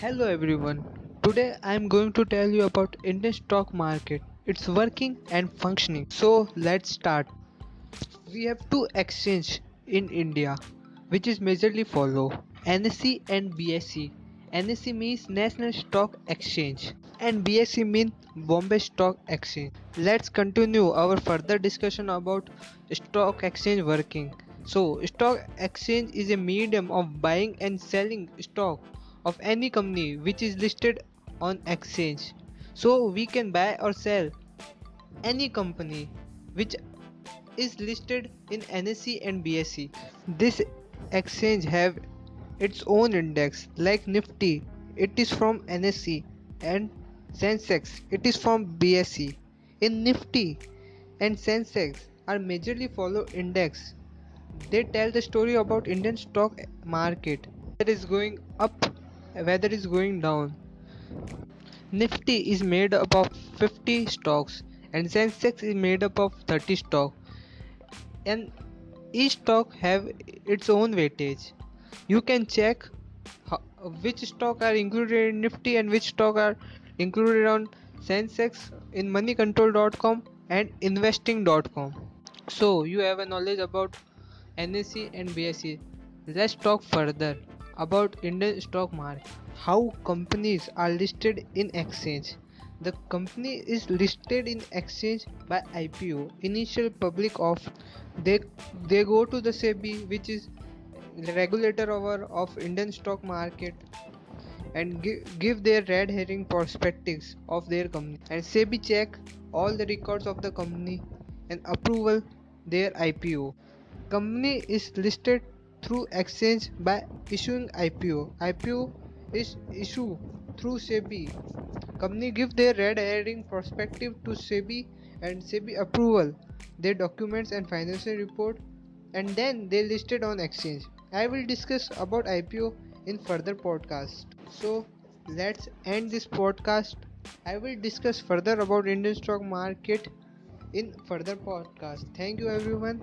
Hello everyone. Today I am going to tell you about Indian stock market. It's working and functioning. So let's start. We have two exchange in India which is majorly follow NSE and BSE. NSE means National Stock Exchange and BSE means Bombay Stock Exchange. Let's continue our further discussion about stock exchange working. So stock exchange is a medium of buying and selling stock of any company which is listed on exchange. So we can buy or sell any company which is listed in NSE and BSE this exchange have its own index like Nifty. It is from NSE and Sensex. It is from BSE in Nifty and Sensex are majorly follow index. They tell the story about Indian stock market that is going up whether is going down. Nifty is made up of 50 stocks and Sensex is made up of 30 stocks and each stock have its own weightage. You can check which stock are included in Nifty and which stock are included on Sensex in moneycontrol.com and investing.com. So you have a knowledge about NSE and BSE. Let's talk further about Indian stock market. How companies are listed in exchange. The company is listed in exchange by IPO, initial public offer. They they go to the SEBI, which is regulator over of Indian stock market, and give, give their red herring prospectus of their company. And SEBI check all the records of the company and approval their IPO. Company is listed through exchange by issuing IPO. IPO is issued through SEBI. Company give their red herring prospectus to SEBI and SEBI approval their documents and financial report and then they listed on exchange. I will discuss about IPO in further podcast. So let's end this podcast. I will discuss further about Indian stock market in further podcast. Thank you everyone.